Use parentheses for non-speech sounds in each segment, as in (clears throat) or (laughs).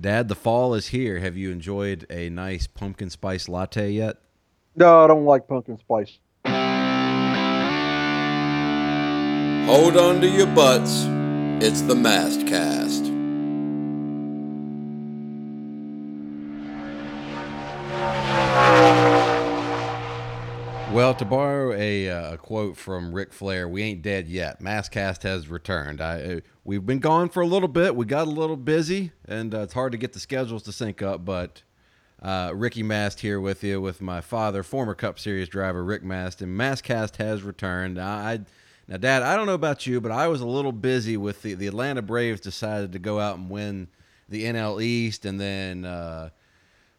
Dad, the fall is here. Have you enjoyed a nice pumpkin spice latte yet? No, I don't like pumpkin spice. Hold on to your butts. It's the Mast Well, to borrow a, uh, a quote from Ric Flair, "We ain't dead yet. Mast Cast has returned. I, uh, we've been gone for a little bit. We got a little busy, and uh, it's hard to get the schedules to sync up. But uh, Ricky Mast here with you, with my father, former Cup Series driver Rick Mast, and Mast Cast has returned. I, I now, Dad, I don't know about you, but I was a little busy with the the Atlanta Braves decided to go out and win the NL East, and then uh,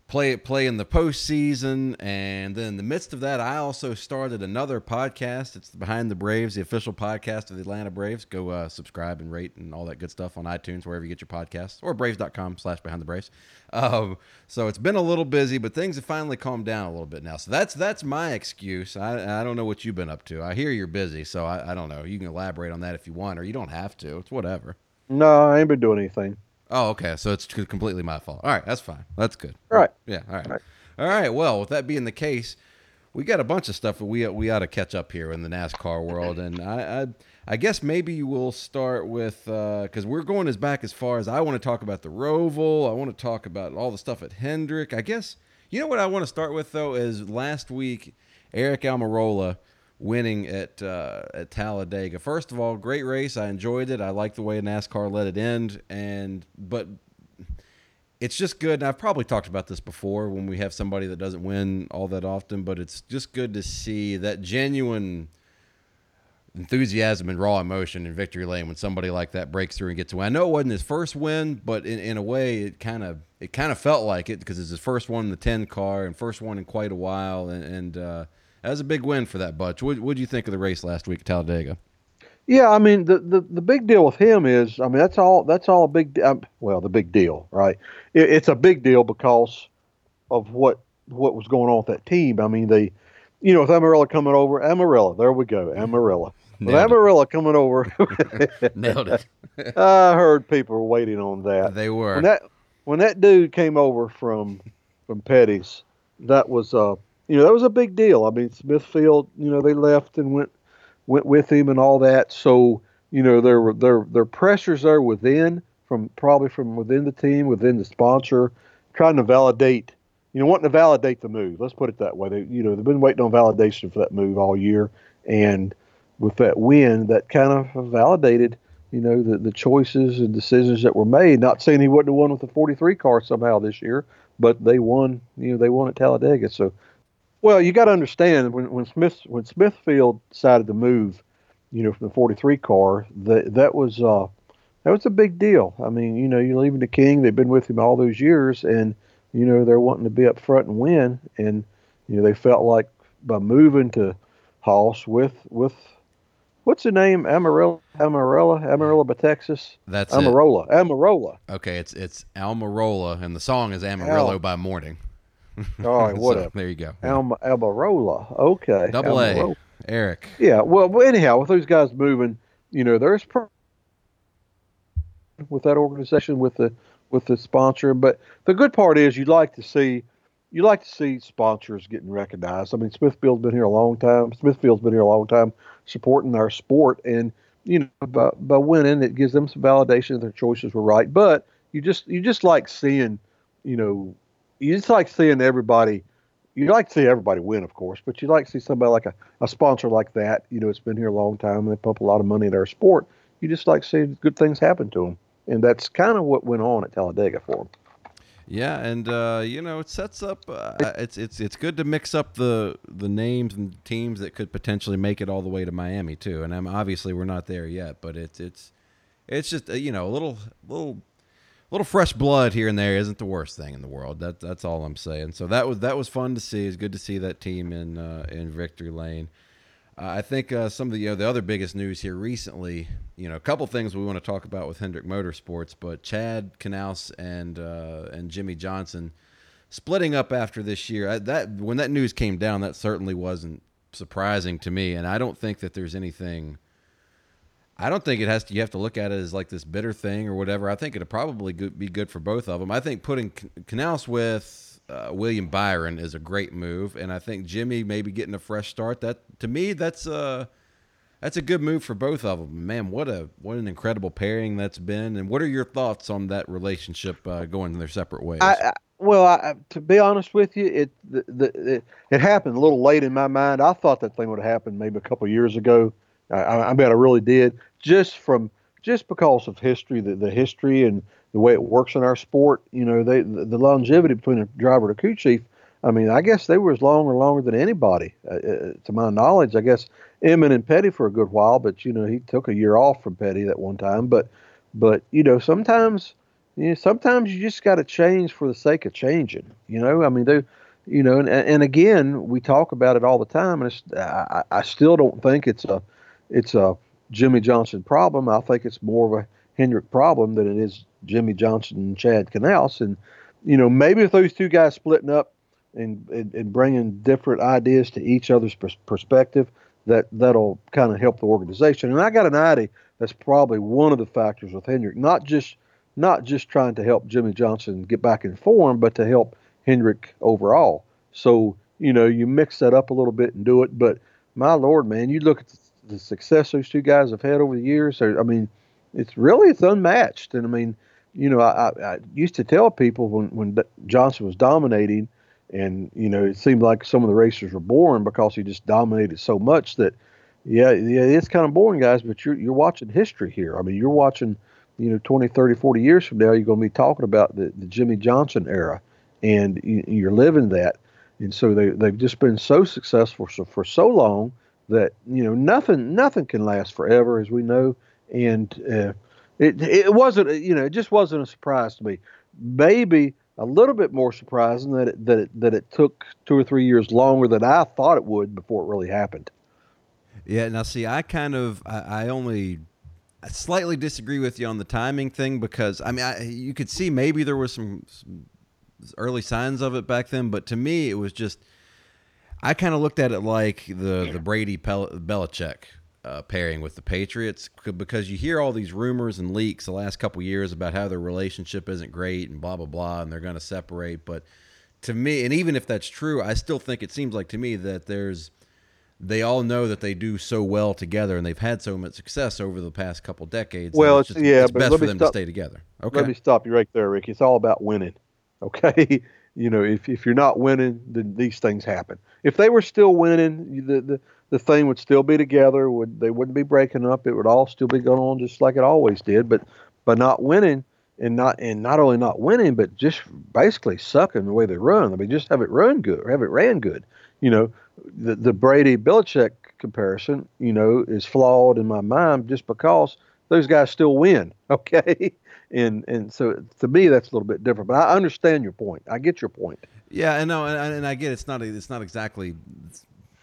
play play in the postseason, and then in the midst of that, I also started another podcast. It's Behind the Braves, the official podcast of the Atlanta Braves. Go uh, subscribe and rate and all that good stuff on iTunes, wherever you get your podcasts, or Braves.com slash Behind the Braves. Um, so it's been a little busy, but things have finally calmed down a little bit now. So that's that's my excuse. I I don't know what you've been up to. I hear you're busy, so I, I don't know. You can elaborate on that if you want, or you don't have to. It's whatever. No, I ain't been doing anything. Oh, okay. So it's completely my fault. All right, that's fine. That's good. All right. Yeah. All right. All right. All right. Well, with that being the case, we got a bunch of stuff that we we ought to catch up here in the NASCAR world, and I I, I guess maybe we'll start with because uh, we're going as back as far as I want to talk about the Roval. I want to talk about all the stuff at Hendrick. I guess you know what I want to start with though is last week Aric Almirola winning at uh, at Talladega. First of all, great race. I enjoyed it. I like the way NASCAR let it end, and but it's just good. And I've probably talked about this before when we have somebody that doesn't win all that often, but it's just good to see that genuine enthusiasm and raw emotion in victory lane when somebody like that breaks through and gets a win. I know it wasn't his first win, but in, in a way, it kind of it kind of felt like it because it's his first one in the ten car and first one in quite a while, and, and uh, that was a big win for that Butch. What what do you think of the race last week at Talladega? Yeah, I mean the, the, the big deal with him is I mean that's all that's all a big um, well the big deal right. It, it's a big deal because of what what was going on with that team. I mean the you know, with Almirola coming over, Almirola, there we go, Almirola. (laughs) With Almirola coming over, (laughs) nailed it. (laughs) I heard people were waiting on that. They were when that when that dude came over from from Petty's. That was uh you know, that was a big deal. I mean, Smithfield, you know, they left and went went with him and all that. So, you know, there were there there pressures there within from probably from within the team, within the sponsor, trying to validate, you know, wanting to validate the move. Let's put it that way. They, you know, they've been waiting on validation for that move all year, and with that win, that kind of validated, you know, the the choices and decisions that were made. Not saying he wouldn't have won with the 43 car somehow this year, but they won. You know, they won at Talladega. So well, you got to understand when when Smith when Smithfield decided to move, you know, from the 43 car, that that was uh, that was a big deal. I mean, you know, you're leaving the King; they've been with him all those years, and you know they're wanting to be up front and win, and you know they felt like by moving to Haas with with what's the name Amarilla Amarilla Amarilla by Texas. That's Amarola it. Amarola. Okay, it's it's Almirola, and the song is Amarillo Al- by Morning. (laughs) All right, whatever. so, there you go. Alma Albarola. Okay. Double Almirola. A. Aric. Yeah. Well, anyhow, with those guys moving, you know, there's pro- with that organization with the with the sponsor. But the good part is you'd like to see you like to see sponsors getting recognized. I mean, Smithfield's been here a long time. Smithfield's been here a long time supporting our sport, and you know, by, by winning, it gives them some validation that their choices were right. But you just you just like seeing, you know, you just like seeing everybody. You like to see everybody win, of course, but you like to see somebody like a, a sponsor like that. You know, it's been here a long time. And they pump a lot of money into our sport. You just like to see good things happen to them, and that's kind of what went on at Talladega for them. Yeah, and uh, you know it sets up. Uh, it's it's it's good to mix up the the names and teams that could potentially make it all the way to Miami too. And I'm, obviously we're not there yet, but it's it's it's just uh, you know a little little little fresh blood here and there isn't the worst thing in the world. That that's all I'm saying. So that was that was fun to see. It's good to see that team in uh, in victory lane. Uh, I think uh, some of the you know, the other biggest news here recently, you know, a couple things we want to talk about with Hendrick Motorsports, but Chad Knaus and uh, and Jimmie Johnson splitting up after this year. I, that when that news came down, that certainly wasn't surprising to me, and I don't think that there's anything I don't think it has to. You have to look at it as like this bitter thing or whatever. I think it'd probably be good for both of them. I think putting Knaus with uh, William Byron is a great move, and I think Jimmie maybe getting a fresh start. That to me, that's a that's a good move for both of them. Man, what a what an incredible pairing that's been. And what are your thoughts on that relationship uh, going their separate ways? I, I, well, I, to be honest with you, it the, the, it, it happened a little late in my mind. I thought that thing would have happened maybe a couple years ago. I, I mean, I really did, just from just because of history, the, the history and the way it works in our sport. You know, they the, the longevity between a driver and a crew chief. I mean, I guess they were as long or longer than anybody, uh, uh, to my knowledge. I guess Inman and Petty for a good while, but you know, he took a year off from Petty that one time. But, but you know, sometimes you know, sometimes you just got to change for the sake of changing. You know, I mean, they, you know, and, and again, we talk about it all the time, and I, I still don't think it's a, it's a Jimmie Johnson problem. I think it's more of a Hendrick problem than it is Jimmie Johnson and Chad Knaus. And you know, maybe if those two guys splitting up and and, and bringing different ideas to each other's pers- perspective, that that'll kind of help the organization. And I got an idea that's probably one of the factors with Hendrick, not just not just trying to help Jimmie Johnson get back in form, but to help Hendrick overall. So, you know, you mix that up a little bit and do it. But my Lord, man, you look at the success those two guys have had over the years. I mean, it's really it's unmatched. And I mean, you know, I, I used to tell people when when Johnson was dominating, and you know, it seemed like some of the racers were boring because he just dominated so much that, yeah, yeah, it's kind of boring, guys. But you're you're watching history here. I mean, you're watching you know 20 30 40 years from now you're going to be talking about the, the jimmie johnson era and you, are living that and so they, they've just been so successful for, for so long that you know nothing nothing can last forever as we know and uh, it, it wasn't you know it just wasn't a surprise to me maybe a little bit more surprising that it, that it, that it took two or three years longer than I thought it would before it really happened. Yeah, now see, I kind of I, I only I slightly disagree with you on the timing thing because I mean I, you could see maybe there was some, some, early signs of it back then, but to me it was just I kind of looked at it like the the Brady Belichick uh, pairing with the Patriots because you hear all these rumors and leaks the last couple years about how their relationship isn't great and blah blah blah and they're going to separate, but to me and even if that's true, I still think it seems like to me that there's they all know that they do so well together and they've had so much success over the past couple decades. Well, it's, just, yeah, it's but best for them stop, to stay together. Okay. Let me stop you right there, Rick. It's all about winning. (laughs) Okay. You know, if, if you're not winning, then these things happen. If they were still winning, the, the, the thing would still be together. Would they wouldn't be breaking up? It would all still be going on just like it always did. But by not winning and not and not only not winning, but just basically sucking the way they run. I mean, just have it run good, have it ran good. You know, the the Brady Belichick comparison, you know, is flawed in my mind just because those guys still win. (laughs) Okay. And and so to me that's a little bit different, but I understand your point. I get your point. Yeah, I know, and, and I get it's not it's not exactly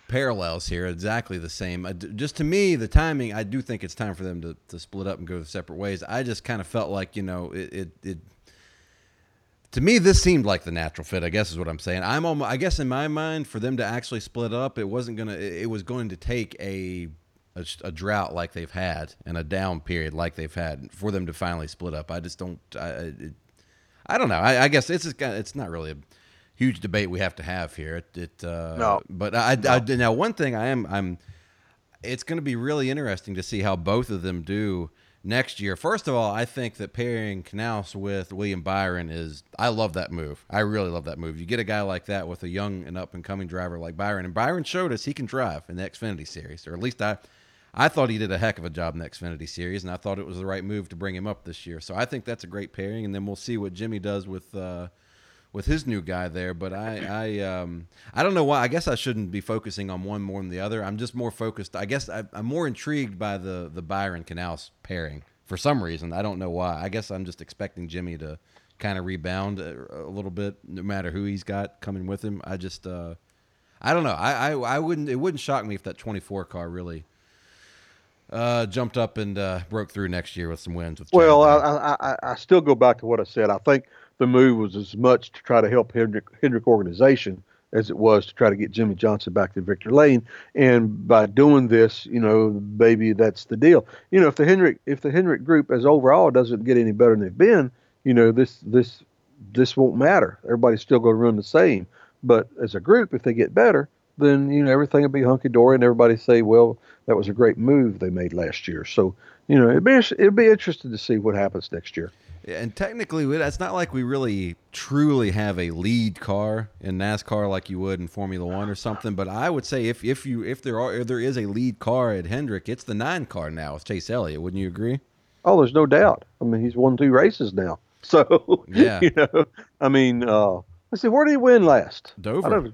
parallels here, exactly the same. just to me, the timing, I do think it's time for them to, to split up and go separate ways. I just kind of felt like you know it, it, it to me, this seemed like the natural fit. I guess is what I'm saying. I'm almost, I guess in my mind, for them to actually split up, it wasn't gonna. It was going to take a, a, a drought like they've had and a down period like they've had for them to finally split up. I just don't. I, it, I don't know. I, I guess it's just, it's not really a huge debate we have to have here. It, it uh, no. But I, no. I, now one thing I am I'm. It's going to be really interesting to see how both of them do next year. First of all, I think that pairing Knaus with William Byron is I love that move. I really love that move. You get a guy like that with a young and up and coming driver like Byron, and Byron showed us he can drive in the Xfinity series, or at least I I thought he did a heck of a job in the Xfinity series, and I thought it was the right move to bring him up this year. So I think that's a great pairing, and then we'll see what Jimmie does with uh, with his new guy there. But I, I, um, I don't know why. I guess I shouldn't be focusing on one more than the other. I'm just more focused. I guess I, am more intrigued by the the Byron Knaus pairing for some reason. I don't know why. I guess I'm just expecting Jimmie to kind of rebound a, a, little bit, no matter who he's got coming with him. I just, uh, I don't know. I, I, I wouldn't. It wouldn't shock me if that 24 car really. Uh, jumped up and uh, broke through next year with some wins. With well, I, I, I still go back to what I said. I think the move was as much to try to help Hendrick, Hendrick organization as it was to try to get Jimmie Johnson back to Victor Lane. And by doing this, you know, maybe that's the deal. You know, if the Hendrick if the Hendrick group as overall doesn't get any better than they've been, you know, this this this won't matter. Everybody's still going to run the same. But as a group, if they get better, then you know everything will be hunky dory, and everybody say, "Well, that was a great move they made last year." So you know, it'd be it'd be interesting to see what happens next year. And technically, it's not like we really truly have a lead car in NASCAR like you would in Formula One or something. But I would say if, if you if there are if there is a lead car at Hendrick, it's the nine car now with Chase Elliott. Wouldn't you agree? Oh, there's no doubt. I mean, he's won two races now. (laughs) So yeah, (laughs) you know, I mean, uh, let's see, where did he win last? Dover.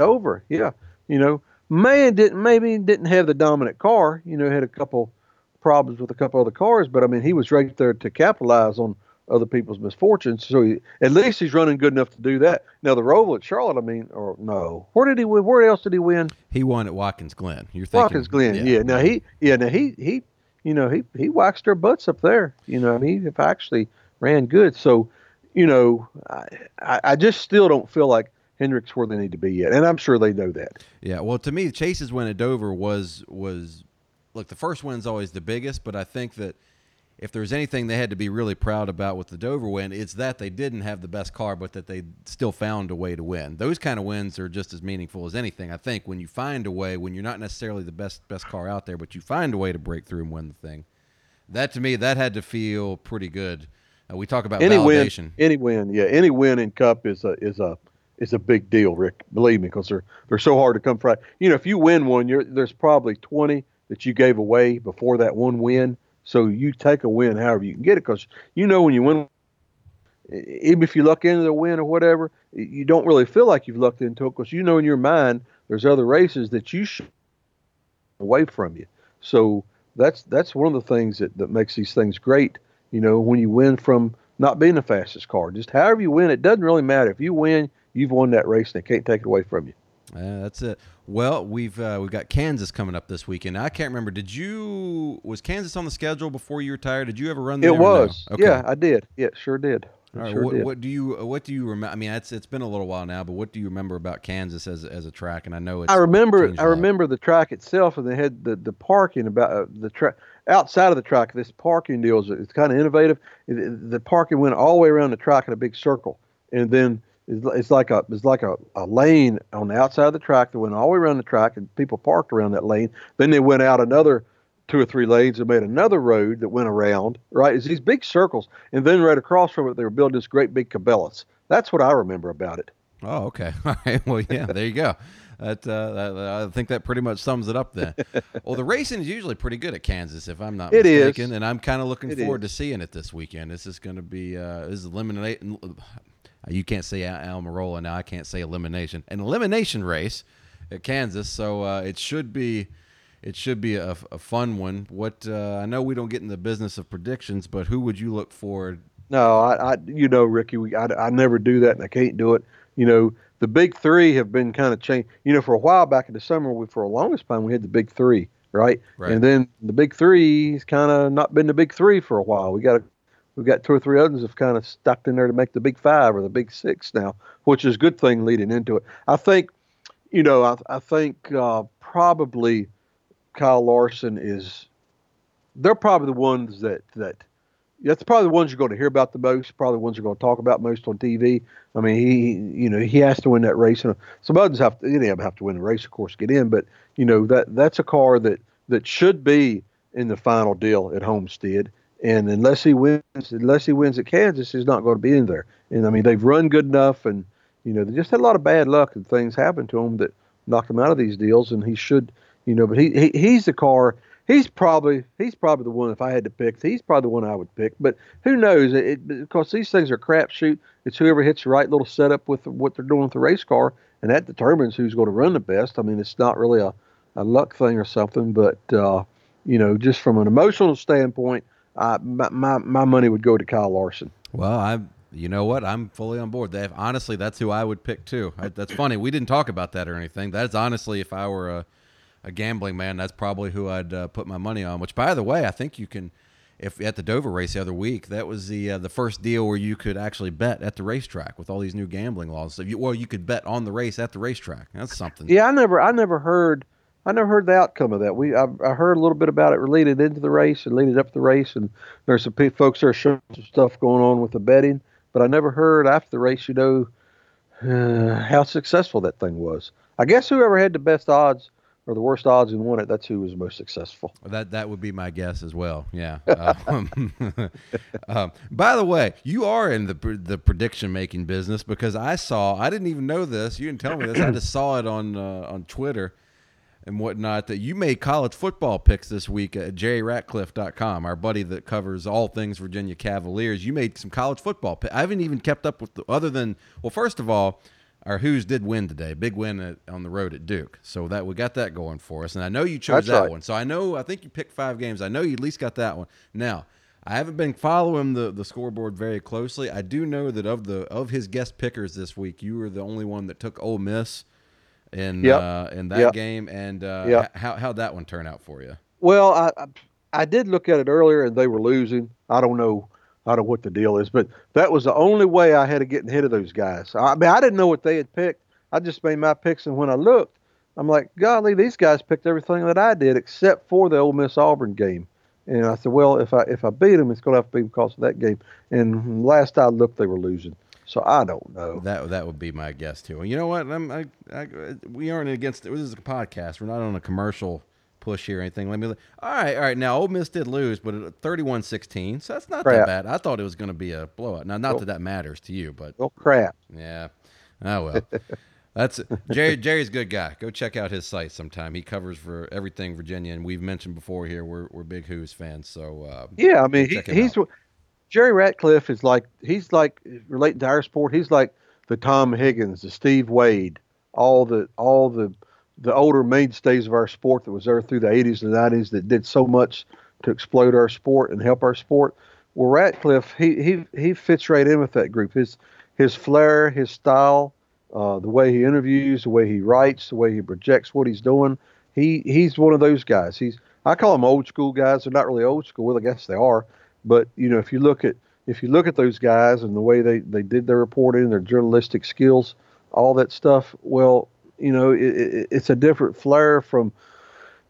Dover, yeah. You know, man didn't maybe didn't have the dominant car. You know, had a couple problems with a couple other cars, but I mean, he was right there to capitalize on other people's misfortunes. So he, at least he's running good enough to do that. Now the Roval at Charlotte, I mean, or no, where did he win? Where else did he win? He won at Watkins Glen. You're thinking Watkins Glen, yeah. yeah. Now he, yeah, now he, he, you know, he he waxed their butts up there. You know, he if actually ran good. So, you know, I I just still don't feel like Hendrick's where they need to be yet, and I'm sure they know that. Yeah, well, to me, Chase's win at Dover was was look the first win's always the biggest, but I think that if there's anything they had to be really proud about with the Dover win, it's that they didn't have the best car, but that they still found a way to win. Those kind of wins are just as meaningful as anything. I think when you find a way, when you're not necessarily the best best car out there, but you find a way to break through and win the thing. That to me, that had to feel pretty good. Uh, we talk about any validation. Win, any win, yeah, any win in Cup is a is a is a big deal, Rick. Believe me, because they're they're so hard to come from. You know, if you win one, there's probably 20 that you gave away before that one win so you take a win however you can get it because you know when you win, even if you luck into the win or whatever, you don't really feel like you've lucked into it because you know in your mind there's other races that you should away from you. So that's that's one of the things that, that makes these things great. You know, when you win from not being the fastest car, just however you win, it doesn't really matter. If you win, you've won that race, and they can't take it away from you. Yeah, that's it. Well, we've uh, we've got Kansas coming up this weekend. I can't remember. Did you was Kansas on the schedule before you retired? Did you ever run there? It was. No? Okay. Yeah, I did. Yeah, sure did. All right. Sure what, did. what, do you what do you remember? I mean, it's it's been a little while now, but what do you remember about Kansas as as a track? And I know it's. I remember. I remember the track itself, and they had the the parking about uh, the track outside of the track. This parking deal is it's kind of innovative. It, the parking went all the way around the track in a big circle, and then it's like a it's like a, a lane on the outside of the track that went all the way around the track, and people parked around that lane. Then they went out another two or three lanes and made another road that went around. Right, it's these big circles, and then right across from it, they were building this great big Cabela's. That's what I remember about it. Oh, okay. (laughs) All right. Well, yeah. There you go. That, uh, that, I think that pretty much sums it up. Then, (laughs) well, the racing is usually pretty good at Kansas, if I'm not it mistaken, is. and I'm kind of looking it forward is. to seeing it this weekend. This is going to be uh, this is eliminate you can't say Almirola now. I can't say elimination. An elimination race at Kansas, so uh, it should be it should be a, a fun one. What uh, I know we don't get in the business of predictions, but who would you look for? No, I, I you know, Ricky, we, I, I never do that, and I can't do it. You know, the big three have been kind of changed. You know, for a while back in the summer, we for a longest time we had the big three, right? Right. And then the big three's kind of not been the big three for a while. We got a we've got two or three others have kind of stuck in there to make the big five or the big six now, which is a good thing leading into it. I think, you know, I, I think uh, probably Kyle Larson is. They're probably the ones that that. That's probably the ones you're going to hear about the most. Probably the ones you're going to talk about most on TV. I mean, he, you know, he has to win that race. And some others have to, they have to win the race, of course, get in. But you know, that that's a car that that should be in the final deal at Homestead and unless he wins, unless he wins at Kansas, he's not going to be in there. And I mean, they've run good enough, and you know, they just had a lot of bad luck and things happened to him that knocked him out of these deals. And he should, you know, but he, he he's the car. He's probably he's probably the one. If I had to pick, he's probably the one I would pick. But who knows? It, because these things are crapshoot. It's whoever hits the right little setup with what they're doing with the race car, and that determines who's going to run the best. I mean, it's not really a, a luck thing or something, but uh, you know, just from an emotional standpoint uh, my, my money would go to Kyle Larson. Well, I you know what? I'm fully on board. That honestly, that's who I would pick too. I, that's funny. We didn't talk about that or anything. That's honestly, if I were a, a gambling man, that's probably who I'd uh, put my money on. Which, by the way, I think you can. if at the Dover race the other week, that was the uh, the first deal where you could actually bet at the racetrack with all these new gambling laws. So you, well, you could bet on the race at the racetrack. That's something. Yeah, I never, I never heard, I never heard the outcome of that. We, I, I heard a little bit about it related into the race and leading up the race, and there's some folks there showing some stuff going on with the betting, but I never heard after the race, you know, uh, (sighs) how successful that thing was. I guess whoever had the best odds or the worst odds and won it, that's who was most successful. That that would be my guess as well. Yeah. Um, (laughs) (laughs) um, by the way, you are in the the prediction making business because I saw I didn't even know this. You didn't tell me this. I just saw it on uh, on Twitter and whatnot that you made college football picks this week at jerryratcliffe.com, our buddy that covers all things Virginia Cavaliers. You made some college football picks. I haven't even kept up with the other than well, first of all, our Hoos did win today, big win at, on the road at Duke. So that we got that going for us, and I know you chose That's that right. one. So I know I think you picked five games. I know you at least got that one. Now I haven't been following the the scoreboard very closely. I do know that of the of his guest pickers this week, you were the only one that took Ole Miss in Yep. uh, in that Yep. game. And uh, Yep. how how'd that one turn out for you? Well, I, I did look at it earlier, and they were losing. I don't know, I don't know what the deal is, but that was the only way I had of getting ahead of those guys. I mean, I didn't know what they had picked. I just made my picks, and when I looked, I'm like, golly, these guys picked everything that I did except for the Ole Miss Auburn game. And I said, well, if I if I beat them, it's going to have to be because of that game. And last I looked, they were losing. So I don't know. That that would be my guess too. You know what? I'm, I, I, we aren't against. This is a podcast. We're not on a commercial push here or anything. Let me. All right, all right. Now, Ole Miss did lose, but at 31-16, so that's not that bad. I thought it was going to be a blowout. Now, not that that matters to you, but Well, crap. yeah. Oh well. (laughs) That's Jerry. Jerry's a good guy. Go check out his site sometime. He covers for everything Virginia, and we've mentioned before here we're we're big Hoos fans. So uh, Yeah, I mean, he, he's out. Jerry Ratcliffe is like he's like relating to our sport. He's like the Tom Higgins, the Steve Waid, all the all the the older mainstays of our sport that was there through the 80s and 90s that did so much to explode our sport and help our sport. Well, Ratcliffe, he he he fits right in with that group. His his flair, his style, uh, the way he interviews, the way he writes, the way he projects what he's doing. He he's one of those guys. He's I call them old school guys. They're not really old school. Well, I guess they are. But you know, if you look at if you look at those guys and the way they they did their reporting, their journalistic skills, all that stuff, well, you know, it, it, it's a different flair from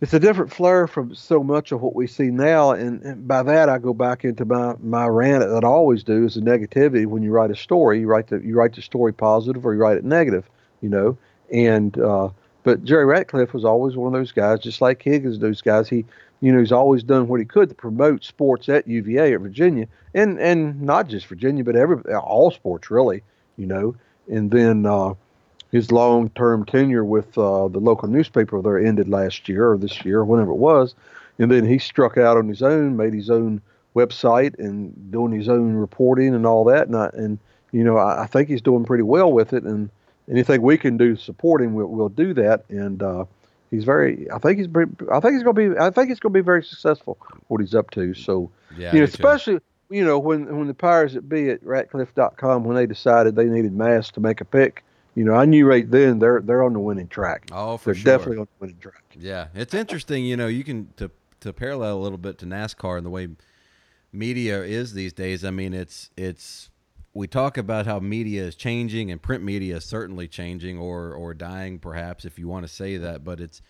it's a different flair from so much of what we see now. And, and by that, I go back into my my rant that I always do is the negativity. When you write a story, you write the you write the story positive or you write it negative. You know, and uh, but Jerry Ratcliffe was always one of those guys, just like Higgins. Those guys, he you know he's always done what he could to promote sports at UVA or Virginia, and and not just Virginia, but every all sports really. You know, and then. Uh, his long-term tenure with uh, the local newspaper there ended last year or this year, or whenever it was, and then he struck out on his own, made his own website and doing his own reporting and all that. And, I, and you know, I, I think he's doing pretty well with it. And anything we can do to support him, we'll, we'll do that. And uh, he's very, I think he's, I think he's going to be, I think he's going to be very successful what he's up to. So, yeah, you know, me too. especially you know when when the powers that be at Ratcliffe.com when they decided they needed mass to make a pick, you know, I knew right then they're they're on the winning track. oh for They're sure. definitely on the winning track. Yeah, it's interesting. You know, you can to to parallel a little bit to NASCAR and the way media is these days. I mean, it's it's we talk about how media is changing and print media is certainly changing or or dying, perhaps if you want to say that. But it's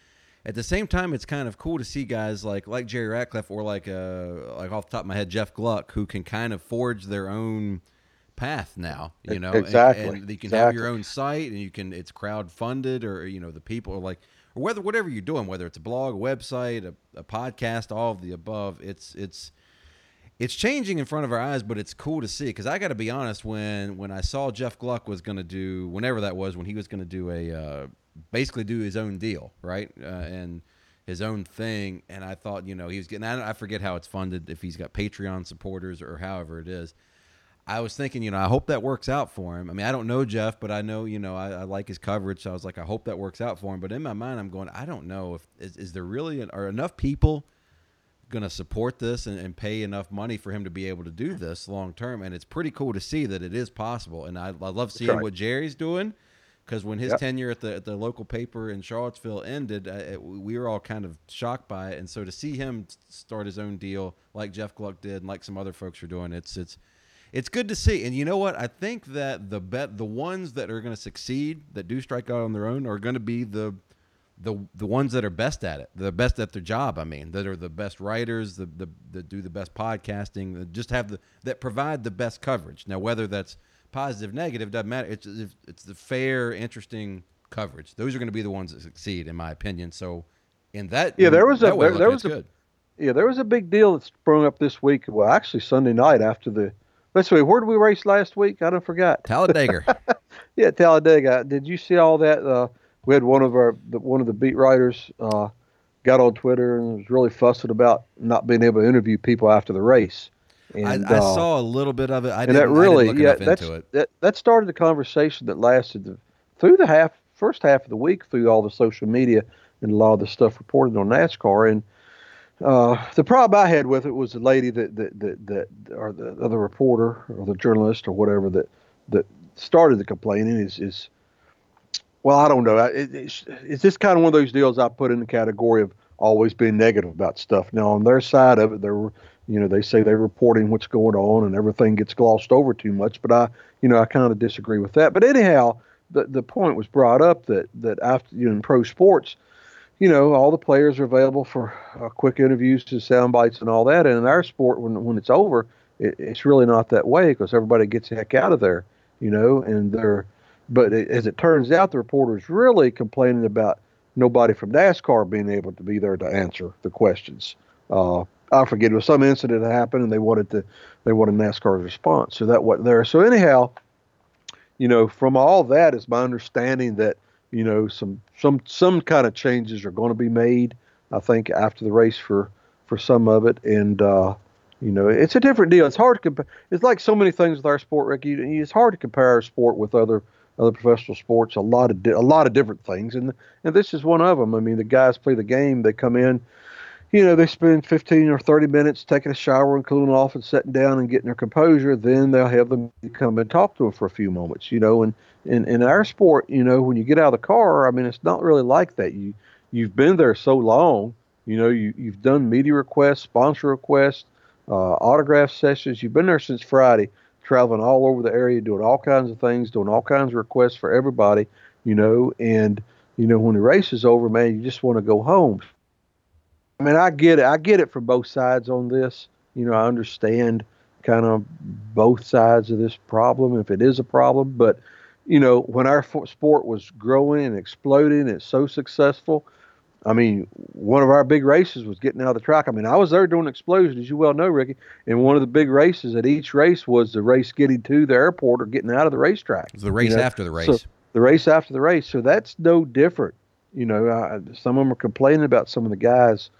at the same time, it's kind of cool to see guys like like Jerry Ratcliffe or like uh like off the top of my head Jeff Gluck who can kind of forge their own path now you know and- Exactly, and, you can have your own site and you can it's crowd funded or you know the people are like or whether whatever you're doing whether it's a blog a website a, a podcast all of the above it's it's it's changing in front of our eyes but it's cool to see because i got to be honest when when i saw jeff gluck was going to do whenever that was when he was going to do a uh, basically do his own deal right uh, and his own thing and i thought you know he was getting I, I forget how it's funded if he's got patreon supporters or however it is I was thinking, you know, I hope that works out for him. I mean, I don't know Jeff, but I know, you know, I, I like his coverage. So I was like, I hope that works out for him. But in my mind, I'm going, I don't know if is, is there really are enough people going to support this and, and pay enough money for him to be able to do this long term. And it's pretty cool to see that it is possible. And I, I love seeing right. what Jerry's doing because when his Yep. tenure at the at the local paper in Charlottesville ended, uh, it, we were all kind of shocked by it. And so to see him start his own deal like Jeff Gluck did, and like some other folks are doing, it's it's it's good to see. And you know what? I think that the bet the ones that are going to succeed that do strike out on their own are going to be the the the ones that are best at it, the best at their job. I mean, that are the best writers, the the that do the best podcasting, that just have the that provide the best coverage. Now, whether that's positive, negative, doesn't matter. It's it's it's the fair, interesting coverage. Those are going to be the ones that succeed, in my opinion. So, in that Yeah, there was a- there- there was a- good. Yeah, there was a big deal that sprung up this week. Well, actually Sunday night after the. Let's see, where did we race last week? I don't forgot. Talladega. (laughs) Yeah, Talladega. Did you see all that? Uh, we had one of our the, one of the beat writers uh, got on Twitter and was really fussing about not being able to interview people after the race. And, I, I uh, saw a little bit of it. I and didn't, that really, yeah, that's into it. that that started the conversation that lasted the, through the half first half of the week through all the social media and a lot of the stuff reported on NASCAR. And uh, the problem I had with it was the lady that that that, that or the other reporter or the journalist or whatever that that started the complaining is is well, I don't know. It, it's, it's just kind of one of those deals I put in the category of always being negative about stuff. Now, on their side of it, they're, you know, they say they're reporting what's going on and everything gets glossed over too much. But I, you know, I kind of disagree with that. But anyhow, the the point was brought up that that after you know in pro sports, you know, all the players are available for uh, quick interviews to sound bites and all that. And in our sport, when when it's over, it, it's really not that way because everybody gets the heck out of there, you know, and they're. But it, as it turns out, the reporter's really complaining about nobody from NASCAR being able to be there to answer the questions. Uh, I forget it was some incident that happened, and they wanted to they wanted NASCAR's response, so that wasn't there. So anyhow, you know, from all that, it's my understanding that you know some some some kind of changes are going to be made. I think after the race for for some of it, and uh, you know, it's a different deal. It's hard to compare. It's like so many things with our sport, Ricky. It's hard to compare our sport with other other professional sports. A lot of di- a lot of different things, and and this is one of them. I mean, the guys play the game. They come in. You know, they spend 15 or 30 minutes taking a shower and cooling off and sitting down and getting their composure. Then they'll have them come and talk to them for a few moments. You know, and in, in our sport, you know, when you get out of the car, I mean, it's not really like that. You you've been there so long. You know, you you've done media requests, sponsor requests, uh, autograph sessions. You've been there since Friday, traveling all over the area, doing all kinds of things, doing all kinds of requests for everybody. You know, and you know when the race is over, man, you just want to go home. I mean, I get it. I get it from both sides on this. You know, I understand kind of both sides of this problem, if it is a problem. But, you know, when our sport was growing and exploding, it's so successful. I mean, one of our big races was getting out of the track. I mean, I was there doing explosion, as you well know, Ricky. And one of the big races at each race was the race getting to the airport or getting out of the racetrack. It was the race you know, after the race. so- the race after the race. So that's no different. You know, I, some of them are complaining about some of the guys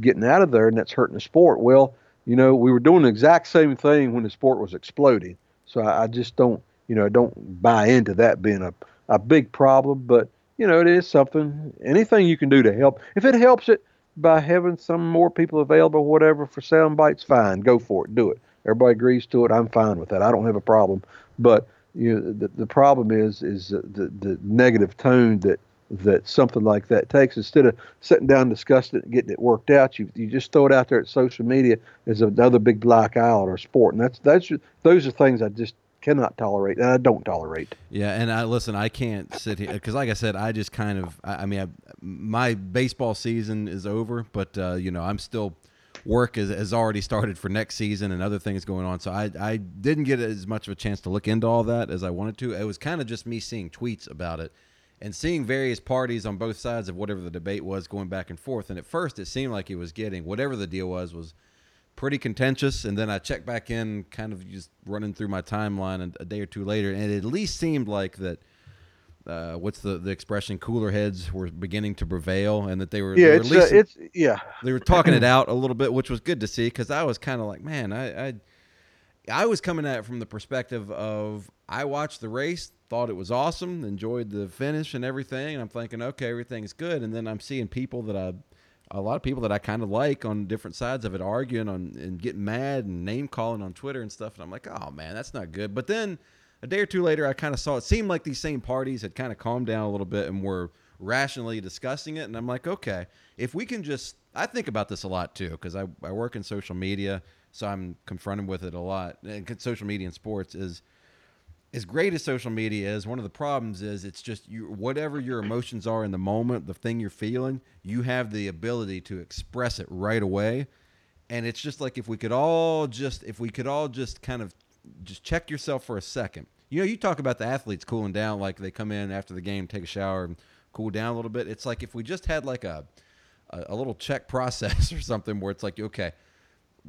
getting out of there, and that's hurting the sport. Well, you know, we were doing the exact same thing when the sport was exploding. So I, I just don't, you know, don't buy into that being a, a big problem. But you know, it is something. Anything you can do to help. If it helps it by having some more people available, whatever, for sound bites, fine, go for it, do it. Everybody agrees to it. I'm fine with that. I don't have a problem. But you know, the, the problem is is the, the negative tone that that something like that takes. Instead of sitting down, discussing it, and getting it worked out, you you just throw it out there at social media as another big black eye on our sport, and that's that's those are things I just cannot tolerate, and I don't tolerate. Yeah, and I listen. I can't sit here because, like I said, I just kind of. I, I mean, I, my baseball season is over, but uh, you know, I'm still work has, has already started for next season and other things going on. So I I didn't get as much of a chance to look into all that as I wanted to. It was kind of just me seeing tweets about it and seeing various parties on both sides of whatever the debate was going back and forth. And at first, it seemed like it was getting whatever the deal was was pretty contentious. And then I checked back in, kind of just running through my timeline and a day or two later, and it at least seemed like that. Uh, what's the, the expression? Cooler heads were beginning to prevail, and that they were Yeah, they were it's uh, it's yeah. they were talking it out a little bit, which was good to see because I was kind of like, man, I, I I was coming at it from the perspective of I watched the race, thought it was awesome, enjoyed the finish and everything, and I'm thinking, okay, everything's good, and then I'm seeing people that I a lot of people that I kind of like on different sides of it arguing on and getting mad and name calling on Twitter and stuff, and I'm like, oh man, that's not good. But then a day or two later, I kind of saw it seemed like these same parties had kind of calmed down a little bit and were rationally discussing it. And I'm like, okay, if we can just, I think about this a lot too, because I, I work in social media, so I'm confronted with it a lot. And social media and sports is as great as social media is, one of the problems is it's just you whatever your emotions are in the moment, the thing you're feeling, you have the ability to express it right away. And it's just like if we could all just if we could all just kind of just check yourself for a second. You know, you talk about the athletes cooling down like they come in after the game, take a shower and cool down a little bit. It's like if we just had like a a, a little check (laughs) process or something where it's like, okay,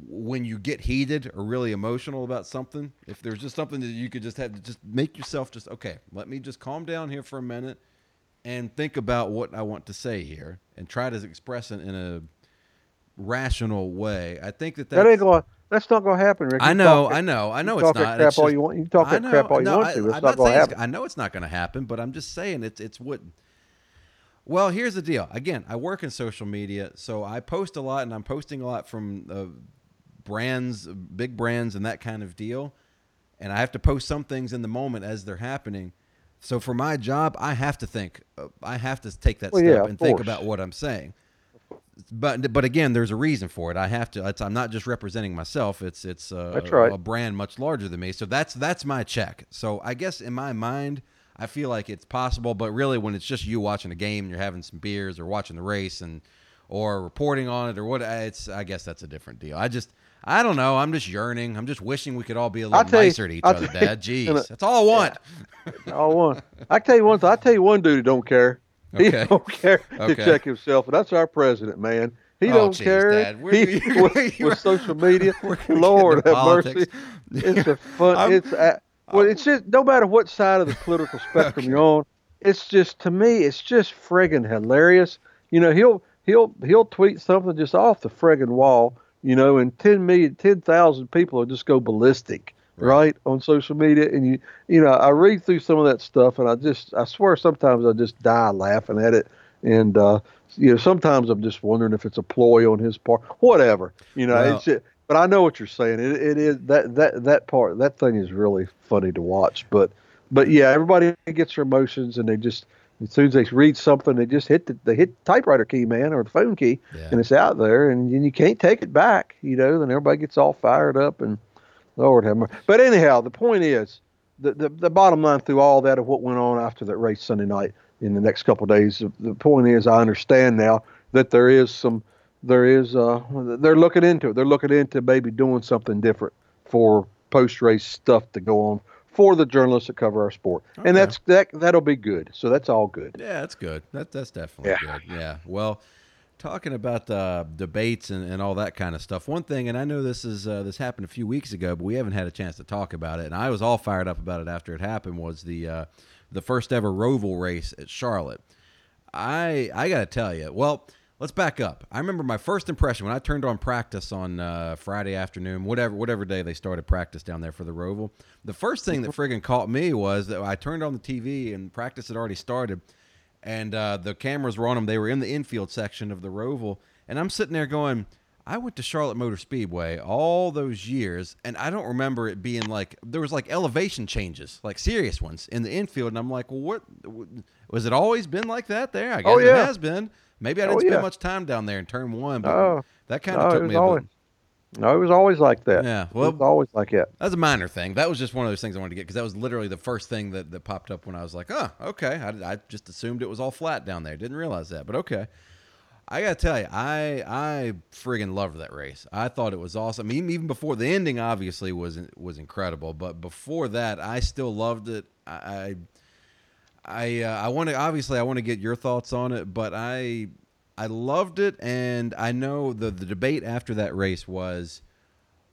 when you get heated or really emotional about something, if there's just something that you could just have to just make yourself just okay, let me just calm down here for a minute and think about what I want to say here and try to express it in a rational way. I think that that's, that ain't going. That's not going to happen, Rick. I know, I know, I know it's that not. crap It's all just- you want. You talk that know, crap all you no, want I, to. It's I'm not going to happen. I know it's not going to happen, but I'm just saying it's it's what. Well, here's the deal. Again, I work in social media, so I post a lot, and I'm posting a lot from uh, brands, big brands, and that kind of deal. And I have to post some things in the moment as they're happening. So for my job, I have to think. Uh, I have to take that Well, step yeah, and think course. about what I'm saying. But but again, there's a reason for it. I have to. It's, I'm not just representing myself. It's it's uh, a, right. a brand much larger than me. So that's that's my check. So I guess in my mind, I feel like it's possible. But really, when it's just you watching a game and you're having some beers or watching the race and or reporting on it or what, it's I guess that's a different deal. I just I don't know. I'm just yearning. I'm just wishing we could all be a little tell you- nicer to each I'll other, Dad. Jeez, uh, that's all I want. All one. I tell you one. thing, I tell you one dude who don't care. He don't care Okay. to check himself, and that's our president, man. He Oh, don't jeez, care. Dad. We're- He, (laughs) with, with social media, (laughs) We're gonna get Lord have mercy. It's a (laughs) fun. I'm- it's a, well, it's just no matter what side of the political spectrum Okay. you're on. It's just to me, it's just friggin' hilarious. You know, he'll he'll he'll tweet something just off the friggin' wall. You know, and 10 million, 10,000 people will just go ballistic, Right. right. on social media. And you, you know, I read through some of that stuff, and I just, I swear, sometimes I just die laughing at it. And uh, you know, sometimes I'm just wondering if it's a ploy on his part, whatever. You know, Well- it's just, but I know what you're saying. It, it is that that that part that thing is really funny to watch. But but yeah, everybody gets their emotions, and they just as soon as they read something, they just hit the they hit the typewriter key, man, or the phone key, Yeah. and it's out there, and, and you can't take it back. You know, then everybody gets all fired up, and Lord have mercy. But anyhow, the point is, the, the the bottom line through all that of what went on after that race Sunday night in the next couple of days, the- the point is, I understand now that there is some, there is, uh, they're looking into it. They're looking into maybe doing something different for post race stuff to go on for the journalists that cover our sport, Okay. and that's that that'll be good. So that's all good. Yeah, that's good. That that's definitely good. Yeah. Well, talking about uh, debates and, and all that kind of stuff. One thing, and I know this is uh, this happened a few weeks ago, but we haven't had a chance to talk about it. And I was all fired up about it after it happened. Was the uh, the first ever Roval race at Charlotte? I I got to tell you. Well, let's back up. I remember my first impression when I turned on practice on uh, Friday afternoon, whatever whatever day they started practice down there for the Roval. The first thing that friggin' caught me was that I turned on the TV and practice had already started, and uh, the cameras were on them. They were in the infield section of the Roval, and I'm sitting there going. I went to Charlotte Motor Speedway all those years, and I don't remember it being like there was like elevation changes, like serious ones in the infield. And I'm like, well, what was it always been like that there? I guess Oh, it has been. Maybe I Oh, didn't spend yeah. much time down there in turn one, but Oh, that kind of it took me a always- bit. No, it was always like that. Yeah, it well- was always like that. That's a minor thing. That was just one of those things I wanted to get because that was literally the first thing that, that popped up when I was like, oh, okay. I, I just assumed it was all flat down there. Didn't realize that, but okay. I gotta tell you, I I friggin' loved that race. I thought it was awesome. Even even before the ending, obviously was was incredible, but before that, I still loved it. I I uh, I want to obviously I want to get your thoughts on it, but I I loved it, and I know the the debate after that race was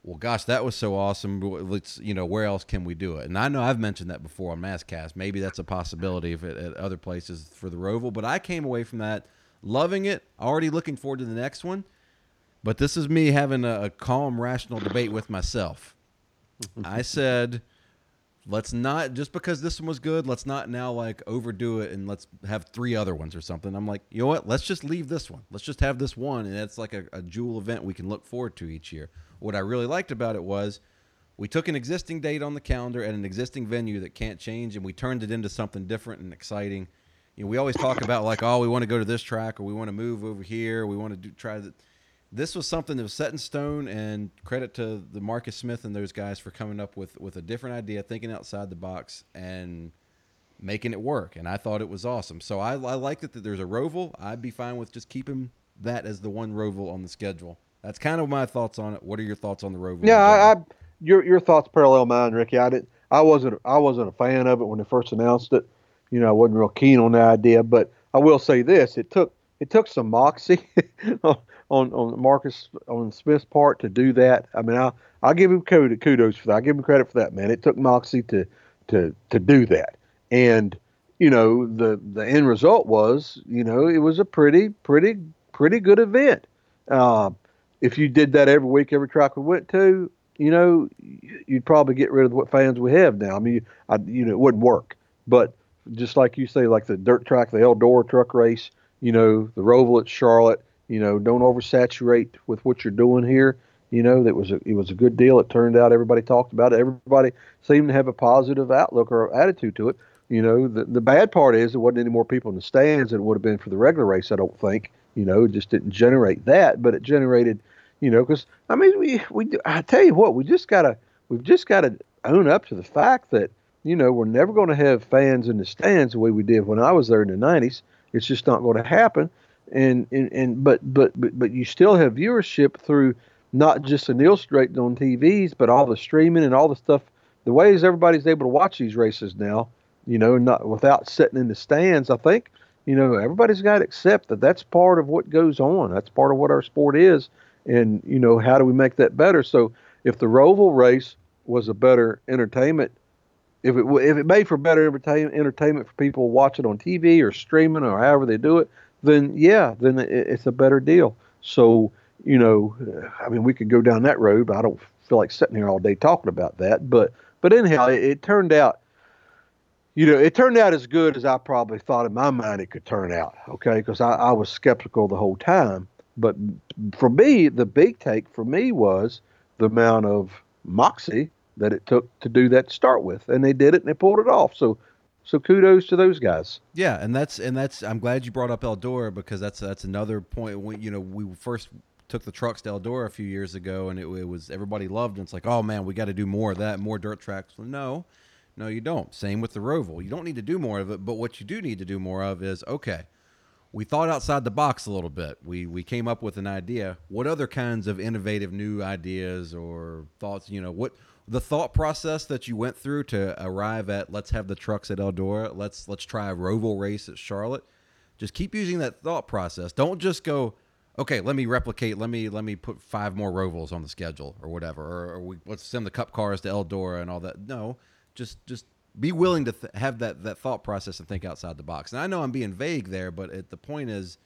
well, gosh, that was so awesome. Let's, you know, where else can we do it? And I know I've mentioned that before on Mast Cast. Maybe that's a possibility if it, at other places for the Roval. But I came away from that loving it, already looking forward to the next one. But this is me having a, a calm, rational debate with myself. (laughs) I said, let's not just because this one was good, let's not now like overdo it and let's have three other ones or something. I'm like, you know what? Let's just leave this one. Let's just have this one, and it's like a, a jewel event we can look forward to each year. What I really liked about it was we took an existing date on the calendar at an existing venue that can't change, and we turned it into something different and exciting. You know, we always talk about like, oh, we want to go to this track, or we want to move over here, we want to do try that. This was something that was set in stone, and credit to the Marcus Smith and those guys for coming up with with a different idea, thinking outside the box, and making it work. And I thought it was awesome. So I, I like that, that there's a Roval. I'd be fine with just keeping that as the one Roval on the schedule. That's kind of my thoughts on it. What are your thoughts on the Roval? Yeah, I, I your your thoughts parallel mine, Ricky. I didn't. I wasn't. I wasn't a fan of it when they first announced it. You know, I wasn't real keen on the idea. But I will say this: it took it took some moxie (laughs) on on Marcus on Smith's part to do that. I mean, I I'll give him kudos for that. I give him credit for that, man. It took moxie to to to do that, and you know the the end result was you know it was a pretty pretty pretty good event. Uh, if you did that every week, every track we went to, you know, you'd probably get rid of what fans we have now. I mean, I, you know, it wouldn't work. But just like you say, like the dirt track, the Eldora truck race, you know, the Roval at Charlotte, you know, don't oversaturate with what you're doing here. You know, that was a, it was a good deal. It turned out everybody talked about it. Everybody seemed to have a positive outlook or attitude to it. You know, the the bad part is there wasn't any more people in the stands than it would have been for the regular race. I don't think. You know, it just didn't generate that, but it generated you know, because I mean, we we I tell you what, we just gotta we've just gotta own up to the fact that you know we're never going to have fans in the stands the way we did when I was there in the '90s. It's just not going to happen. And, and and but but but but you still have viewership through not just the Neil straight on TVs, but all the streaming and all the stuff. The ways everybody's able to watch these races now, you know, not without sitting in the stands. I think, you know, everybody's got to accept that that's part of what goes on. That's part of what our sport is and you know how do we make that better so if the roval race was a better entertainment if it if it made for better entertainment entertainment for people watching on TV or streaming or however they do it then yeah then it's a better deal so you know I mean we could go down that road but I don't feel like sitting here all day talking about that but but anyhow it, it turned out you know, it turned out as good as I probably thought in my mind it could turn out. Okay, because I, I was skeptical the whole time. But for me, the big take for me was the amount of moxie that it took to do that to start with, and they did it and they pulled it off. So, so kudos to those guys. Yeah, and that's and that's. I'm glad you brought up Eldora because that's that's another point. When you know we first took the trucks to Eldora a few years ago, and it, it was everybody loved. And it's like, oh man, we got to do more of that, more dirt tracks. Well, no, no, you don't. Same with the Roval. You don't need to do more of it, but what you do need to do more of is okay we thought outside the box a little bit. We we came up with an idea. What other kinds of innovative new ideas or thoughts? You know, what the thought process that you went through to arrive at let's have the trucks at Eldora. Let's let's try a Roval race at Charlotte. Just keep using that thought process. Don't just go, okay, let me replicate. Let me let me put five more Rovals on the schedule or whatever. Or, or we, let's send the Cup cars to Eldora and all that. No, just just be willing to th- have that that thought process and think outside the box. And I know I'm being vague there, but it, the point is,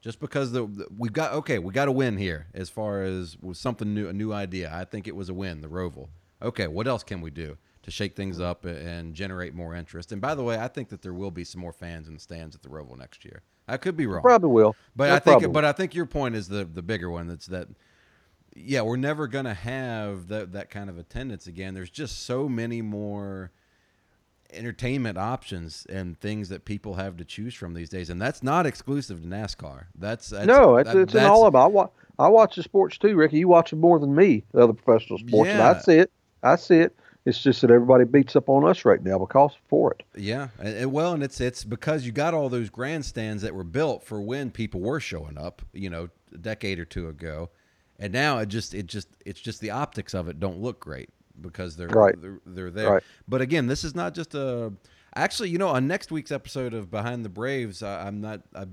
just because the, the we've got okay, we got a win here as far as something new, a new idea. I think it was a win, the Roval. Okay, what else can we do to shake things up and generate more interest? And by the way, I think that there will be some more fans in the stands at the Roval next year. I could be wrong. Probably will. But I think, but I think your point is the the bigger one. That's that. Yeah, we're never gonna have that that kind of attendance again. There's just so many more entertainment options and things that people have to choose from these days, and that's not exclusive to NASCAR. That's, that's no, it's, that, it's an all about. I watch, I watch the sports too, Ricky. You watch it more than me, the other professional sports. Yeah. I see it. I see it. It's just that everybody beats up on us right now because for it. Yeah, and, well, and it's it's because you got all those grandstands that were built for when people were showing up, you know, a decade or two ago, and now it just it just it's just the optics of it don't look great because they're right. they're, they're there. Right. But again, this is not just a. Actually, you know, on next week's episode of Behind the Braves, I, am not. I,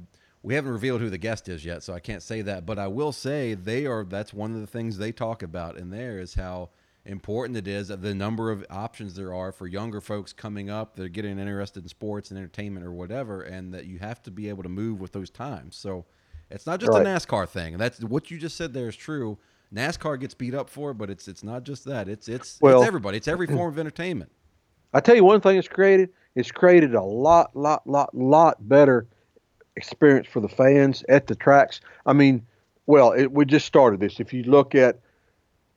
we haven't revealed who the guest is yet, so I can't say that. But I will say they are. That's one of the things they talk about in there is how important it is the number of options there are for younger folks coming up that are getting interested in sports and entertainment or whatever, and that you have to be able to move with those times. So it's not just right. a NASCAR thing. That's what you just said there is true. NASCAR gets beat up for, it, but it's it's not just that. It's it's well, it's everybody. It's every form of entertainment. (clears throat) I tell you one thing it's created. It's created a lot, lot, lot, lot better experience for the fans at the tracks. I mean, well, it, we just started this. If you look at,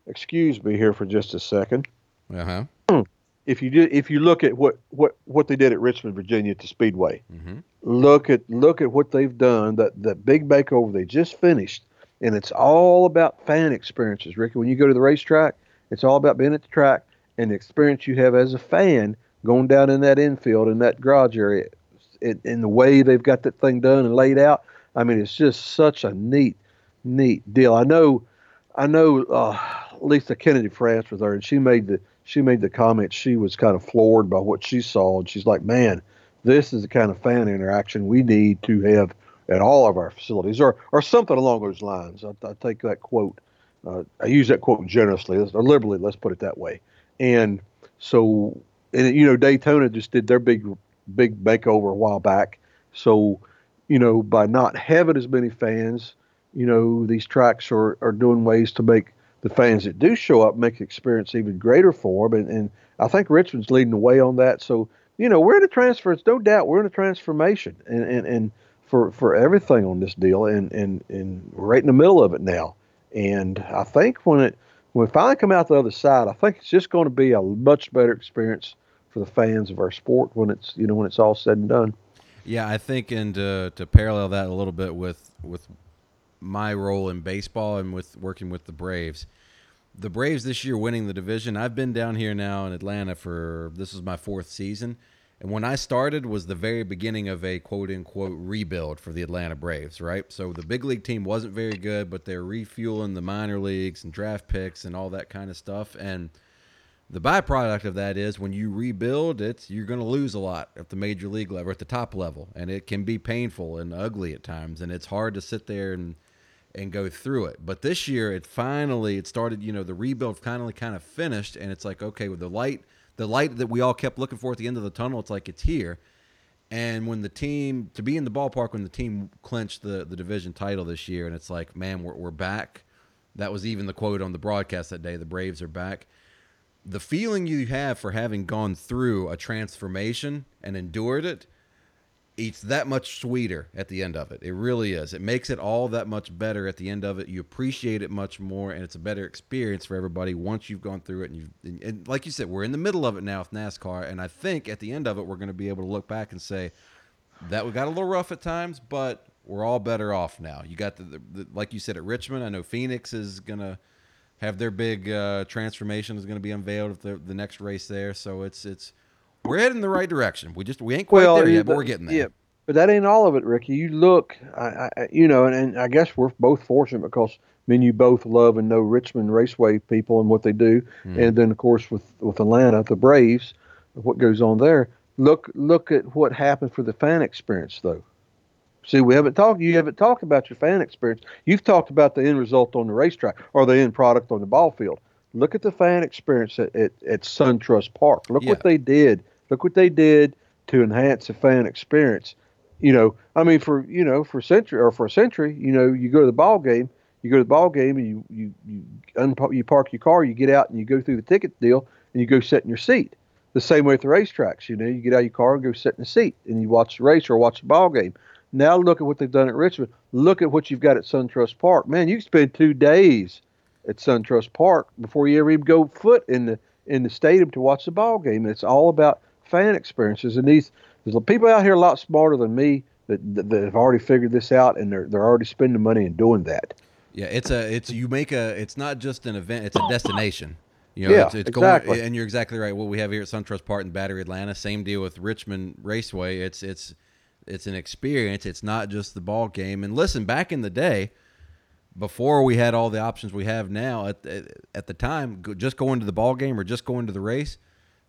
excuse me here for just a second. Uh huh. If you do, if you look at what what what they did at Richmond, Virginia, at the Speedway, hmm look at look at what they've done. That that big makeover they just finished, and it's all about fan experiences, Ricky. When you go to the racetrack, it's all about being at the track and the experience you have as a fan going down in that infield in that garage area, in the way they've got that thing done and laid out. I mean, it's just such a neat, neat deal. I know, I know. Uh, Lesa Kennedy France was there, and she made the she made the comment. She was kind of floored by what she saw, and she's like, "Man, this is the kind of fan interaction we need to have at all of our facilities, or or something along those lines." I, I take that quote. Uh, I use that quote generously or liberally. Let's put it that way. And so, and you know, Daytona just did their big big makeover a while back. So, you know, by not having as many fans, you know, these tracks are, are doing ways to make the fans that do show up make experience even greater for them. And, and I think Richmond's leading the way on that. So, you know, we're in a transfer. It's no doubt we're in a transformation and, and, and for, for everything on this deal. And, and, and we're right in the middle of it now. And I think when it, when we finally come out the other side, I think it's just going to be a much better experience for the fans of our sport when it's, you know, when it's all said and done. Yeah, I think, and to, to parallel that a little bit with with my role in baseball and with working with the Braves, the Braves this year winning the division. I've been down here now in Atlanta for this is my fourth season, and when I started was the very beginning of a quote unquote rebuild for the Atlanta Braves. Right, so the big league team wasn't very good, but they're refueling the minor leagues and draft picks and all that kind of stuff, and the byproduct of that is when you rebuild it's you're going to lose a lot at the major league level at the top level and it can be painful and ugly at times and it's hard to sit there and and go through it. But this year it finally it started you know the rebuild finally kind of finished and it's like okay with the light the light that we all kept looking for at the end of the tunnel it's like it's here. And when the team to be in the ballpark when the team clinched the the division title this year and it's like man we're, we're back. That was even the quote on the broadcast that day the braves are back. The feeling you have for having gone through a transformation and endured it it's that much sweeter at the end of it. It really is. It makes it all that much better at the end of it. You appreciate it much more and it's a better experience for everybody once you've gone through it and you and, and like you said we're in the middle of it now with nascar and i think at the end of it we're going to be able to look back and say that we got a little rough at times but we're all better off now. You got the, the, the like you said at richmond i know phoenix is going to have their big uh, transformation is going to be unveiled at the, the next race there. So it's it's we're heading in the right direction. We just we ain't quite there yet, but we're getting there. Yeah, but that ain't all of it, Ricky. You look, I, I, you know, and, and I guess we're both fortunate because I mean, you both love and know Richmond Raceway people and what they do, Mhm. and then of course with with Atlanta, the Braves, what goes on there. Look, look at what happened for the fan experience, though. See, we haven't talked. You haven't talked about your fan experience. You've talked about the end result on the racetrack or the end product on the ball field. Look at the fan experience at, at, at SunTrust Park. Look Yeah. what they did. Look what they did to enhance the fan experience. You know, I mean, for you know, for century or for a century, you know, you go to the ball game, you go to the ball game, and you you you unpa- you park your car, you get out, and you go through the ticket deal, and you go sit in your seat. The same way with the racetracks, you know, you get out of your car and go sit in the seat, and you watch the race or watch the ball game. Now look at what they've done at Richmond. Look at what you've got at SunTrust Park. Man, you spend two days at SunTrust Park before you ever even go foot in the in the stadium to watch the ball game. And it's all about fan experiences. And these there's people out here a lot smarter than me that, that, that have already figured this out, and they're they're already spending money and doing that. Yeah, it's a it's you make a it's not just an event, it's a destination. You know, Yeah, it's, it's exactly. going and you're exactly right. What we have here at SunTrust Park in Battery, Atlanta, same deal with Richmond Raceway. It's it's it's an experience. It's not just the ball game. And listen, back in the day, before we had all the options we have now, at at, at the time, go, just going to the ball game or just going to the race,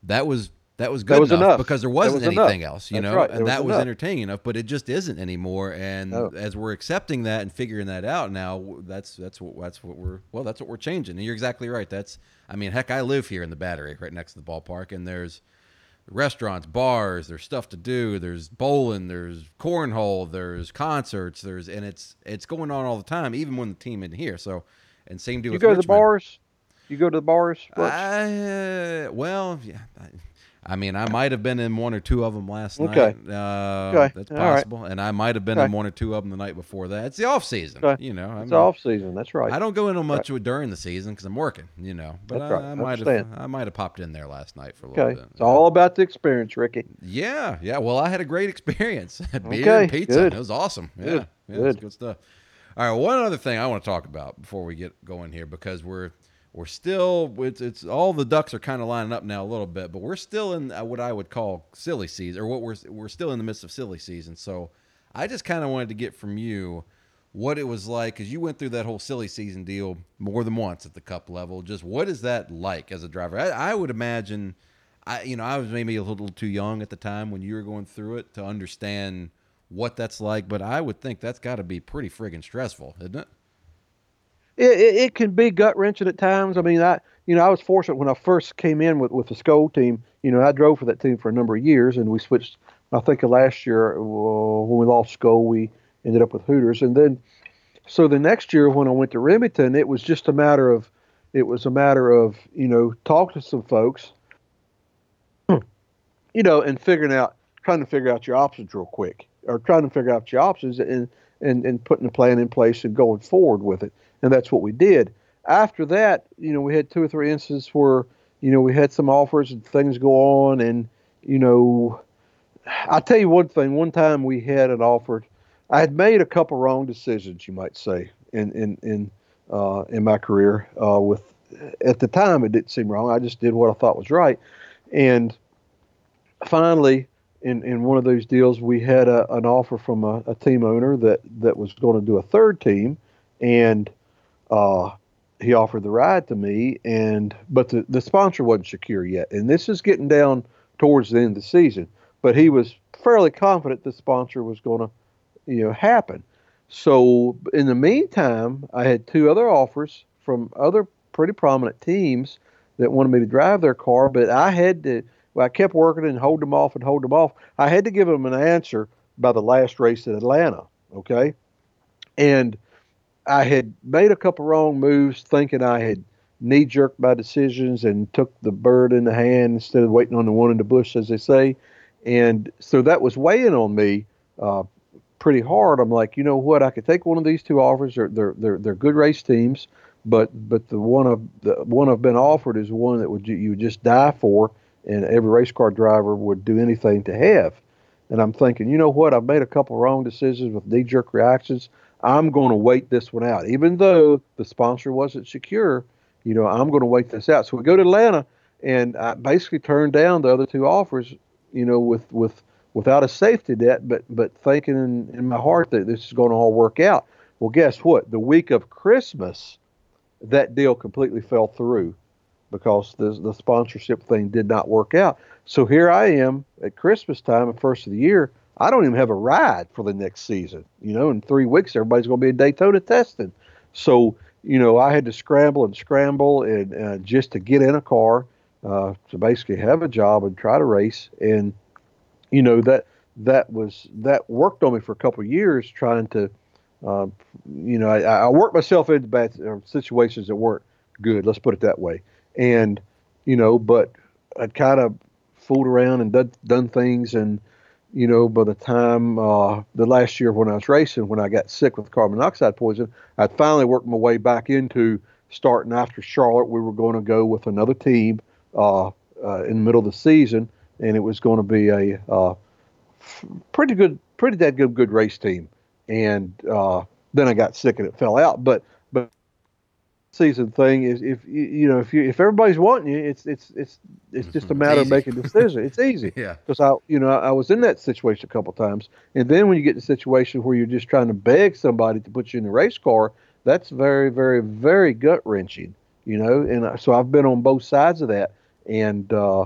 that was that was good was enough, enough. because there wasn't was enough. anything else, you That's know, right. and There was that was entertaining enough. But it just isn't anymore. And No. as we're accepting that and figuring that out now, that's that's what that's what we're well, that's what we're changing. And you're exactly right. That's I mean, heck, I live here in the Battery, right next to the ballpark, and there's restaurants, bars, there's stuff to do, there's bowling, there's cornhole, there's concerts, there's and it's it's going on all the time, even when the team in here. So, and same deal You with go to the bars. You go to the bars. I, uh, well, yeah, I, mean, I might have been in one or two of them last Okay. night. Uh, Okay. That's All right. possible. And I might have been in one or two of them the night before that. It's the off season. Okay. You know, I It's mean, off season. That's right. I don't go into much during the season because I'm working. You know, but That's I, right. I I might have. I might have popped in there last night for a little okay. bit. It's all about the experience, Ricky. Yeah, yeah. Well, I had a great experience. (laughs) Beer Okay, and pizza. good. It was awesome. Yeah, Good, yeah, good. good stuff. All right, one other thing I want to talk about before we get going here because we're we're still it's, it's all the ducks are kind of lining up now a little bit, but we're still in uh, what I would call silly season, or what we're we're still in the midst of silly season. So I just kind of wanted to get from you what it was like because you went through that whole silly season deal more than once at the cup level. Just what is that like as a driver? I, I would imagine, I you know I was maybe a little too young at the time when you were going through it to understand what that's like, but I would think that's got to be pretty friggin' stressful, isn't it? It, it, it can be gut wrenching at times. I mean, I you know I was fortunate when I first came in with with the Skoal team. You know, I drove for that team for a number of years, and we switched. I think last year well, when we lost Skoal, we ended up with Hooters, and then so the next year when I went to Remington, it was just a matter of it was a matter of you know talk to some folks, hmm. you know, and figuring out trying to figure out your options real quick, or trying to figure out your options and and and putting a plan in place and going forward with it and that's what we did. After that, you know, we had two or three instances where, you know, we had some offers and things go on, and you know, I'll tell you one thing. One time we had an offer. I had made a couple wrong decisions, you might say, in in in uh, in my career. Uh, with at the time, it didn't seem wrong. I just did what I thought was right, and finally, in, in one of those deals, we had a, an offer from a, a team owner that that was going to do a third team, and uh, he offered the ride to me, and but the, the sponsor wasn't secure yet, and this is getting down towards the end of the season. But he was fairly confident the sponsor was going to, you know, happen. So in the meantime, I had two other offers from other pretty prominent teams that wanted me to drive their car, but I had to. I kept working and hold them off and hold them off. I had to give them an answer by the last race at Atlanta. Okay, and I had made a couple wrong moves, thinking I had knee jerked my decisions and took the bird in the hand instead of waiting on the one in the bush, as they say. And so that was weighing on me uh, pretty hard. I'm like, you know what? I could take one of these two offers. They're they're they're, they're good race teams, but but the one of the one I've been offered is one that would you, you would just die for, and every race car driver would do anything to have. And I'm thinking, you know what? I've made a couple wrong decisions with knee jerk reactions. I'm going to wait this one out, even though the sponsor wasn't secure. You know, I'm going to wait this out. So we go to Atlanta, and I basically turned down the other two offers. You know, with with without a safety net, but but thinking in, in my heart that this is going to all work out. Well, guess what? The week of Christmas, that deal completely fell through because the the sponsorship thing did not work out. So here I am at Christmas time, the first of the year. I don't even have a ride for the next season. You know, in three weeks, everybody's going to be in Daytona testing. So, you know, I had to scramble and scramble and uh, just to get in a car uh, to basically have a job and try to race. And, you know, that that was that worked on me for a couple years trying to, uh, you know, I, I worked myself into bad uh, situations that weren't good. Let's put it that way. And, you know, but I'd kind of fooled around and done, done things and you know, by the time uh, the last year when I was racing, when I got sick with carbon monoxide poison, I'd finally worked my way back into starting after Charlotte. We were going to go with another team uh, uh, in the middle of the season, and it was going to be a uh, pretty good, pretty dead good, good race team. And uh, then I got sick and it fell out. But season thing is if you you know if you if everybody's wanting you, it's it's it's it's just a matter of making a decision. It's easy (laughs) Yeah. because I, you know, I was in that situation a couple times, and then when you get in a situation where you're just trying to beg somebody to put you in the race car, that's very, very, very gut wrenching, you know. And so I've been on both sides of that, and uh,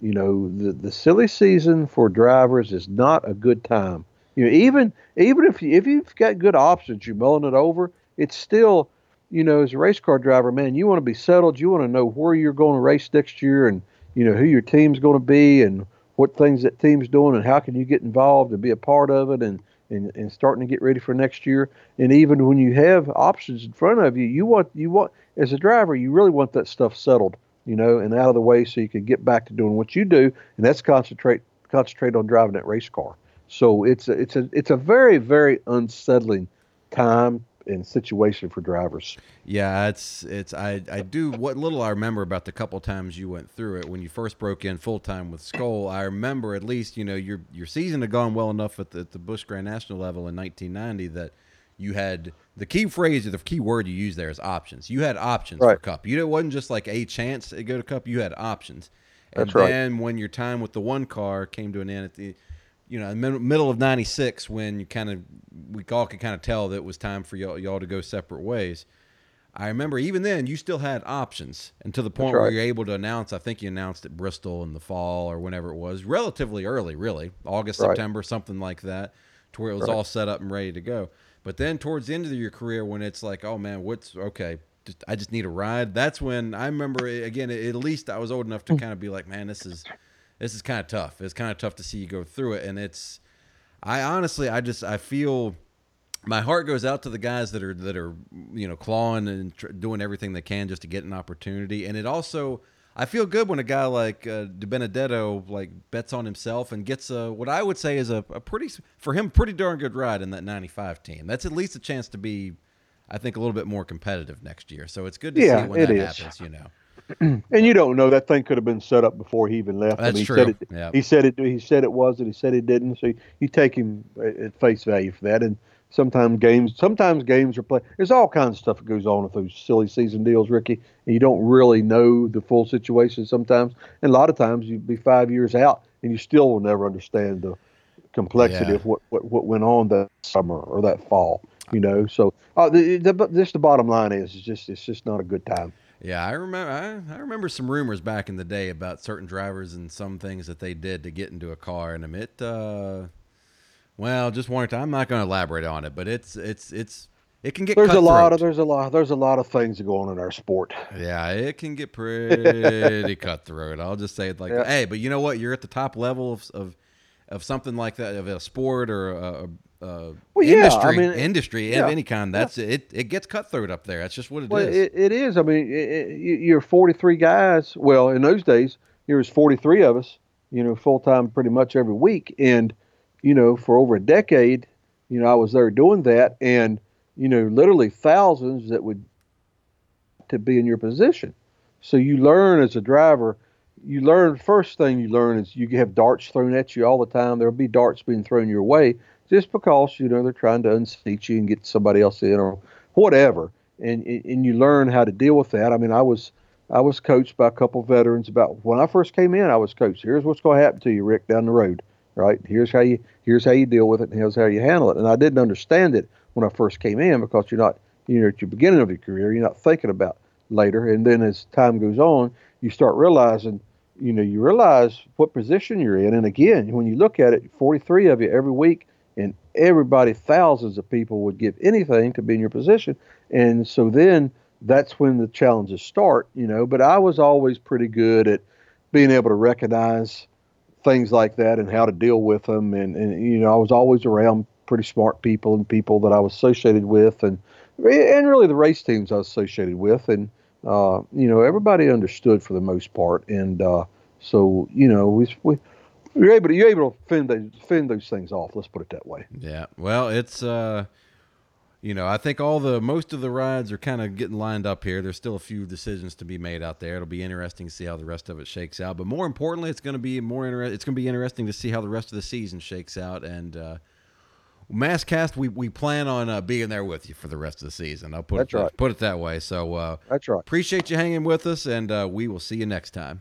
you know, the the silly season for drivers is not a good time. You know, even even if you if you've got good options, you're mulling it over, it's still, you know, as a race car driver, man, you want to be settled. You want to know where you're going to race next year, and you know who your team's going to be, and what things that team's doing, and how can you get involved and be a part of it, and and, and starting to get ready for next year. And even when you have options in front of you, you want you want as a driver, you really want that stuff settled you know, and out of the way so you can get back to doing what you do, and that's concentrate concentrate on driving that race car. So it's a, it's a it's a very very unsettling time and situation for drivers. Yeah, it's it's I I do what little I remember about the couple times you went through it when you first broke in full time with Skoal. I remember at least you know your your season had gone well enough at the, at the Busch Grand National level in 1990 that you had the key phrase or the key word you use there is options. You had options Right. for Cup. You know, it wasn't just like a chance to go to Cup. You had options. And That's right. then when your time with the one car came to an end at the you know, mid- middle of '96, when you kind of, we all could kind of tell that it was time for y'all, y'all to go separate ways. I remember even then you still had options, and to the point where you're able to announce. I think you announced at Bristol in the fall or whenever it was, relatively early, really August, Right. September, something like that, to where it was Right. all set up and ready to go. But then towards the end of your career, when it's like, oh man, what's okay? Just, I just need a ride. That's when I remember eh, again. At least I was old enough to hmm. kind of be like, man, this is this is kind of tough. It's kind of tough to see you go through it, and it's. I honestly, I just, I feel, my heart goes out to the guys that are that are, you know, clawing and tr- doing everything they can just to get an opportunity, and it also, I feel good when a guy like uh, DiBenedetto like bets on himself and gets a what I would say is a, a pretty for him pretty darn good ride in that '95 team. That's at least a chance to be. I think a little bit more competitive next year, so it's good to Yeah, see when that is. happens. You know, (clears throat) And you don't know that thing could have been set up before he even left. That's he true. Said it, Yeah. He said it. He said it wasn't. He said he didn't. So you, you take him at face value for that. And sometimes games, sometimes games are played. There's all kinds of stuff that goes on with those silly season deals, Ricky. And you don't really know the full situation sometimes. And a lot of times you'd be five years out and you still will never understand the complexity Yeah. of what, what what went on that summer or that fall. You know. So uh, the, the, but this the bottom line is, it's just it's just not a good time. Yeah, I remember. I, I remember some rumors back in the day about certain drivers and some things that they did to get into a car, and it. Uh, well, just one time. I'm not going to elaborate on it, but it's it's it's it can get. There's a lot of cutthroat. there's a lot there's a lot of things that go on in our sport. Yeah, it can get pretty (laughs) cutthroat. I'll just say it like, Yeah. hey, but you know what? You're at the top level of of, of something like that of a sport or a, a, a Well, yeah, I industry, mean, industry yeah, of any kind. That's it. It gets cutthroat up there. That's just what it is. Well, it, it is. I mean, it, it, you- you're 43 guys. Well, in those days, there was 43 of us. You know, full time, pretty much every week, and you know, for over a decade, you know, I was there doing that, and you know, literally thousands that would to be in your position. So you learn as a driver. You learn first thing you learn is you have darts thrown at you all the time. There'll be darts being thrown your way just because you know they're trying to unseat you and get somebody else in or whatever. And and you learn how to deal with that. I mean, I was I was coached by a couple veterans about when I first came in. I was coached. Here's what's going to happen to you, Rick, down the road. Right? Here's how you here's how you deal with it, and here's how you handle it. And I didn't understand it when I first came in because you're not you know at your beginning of your career, you're not thinking about later. And then as time goes on, you start realizing, you know, you realize what position you're in. And again, when you look at it, 43 of you every week, everybody, thousands of people would give anything to be in your position. And so then that's when the challenges start, you know. But I was always pretty good at being able to recognize things like that and how to deal with them. And, and you know, I was always around pretty smart people and people that I was associated with, and and really the race teams I was associated with, and uh, you know, everybody understood for the most part, and uh, so you know, we we you're able to you're able to fend those fend those things off. Let's put it that way. Yeah. Well, it's uh you know, I think all the most of the rides are kind of getting lined up here. There's still a few decisions to be made out there. It'll be interesting to see how the rest of it shakes out. But more importantly, it's going to be more inter- it's going to be interesting to see how the rest of the season shakes out and uh Mast Cast, we, we plan on uh, being there with you for the rest of the season. I'll put That's it, right. put it that way. So uh, That's right. appreciate you hanging with us, and uh, we will see you next time.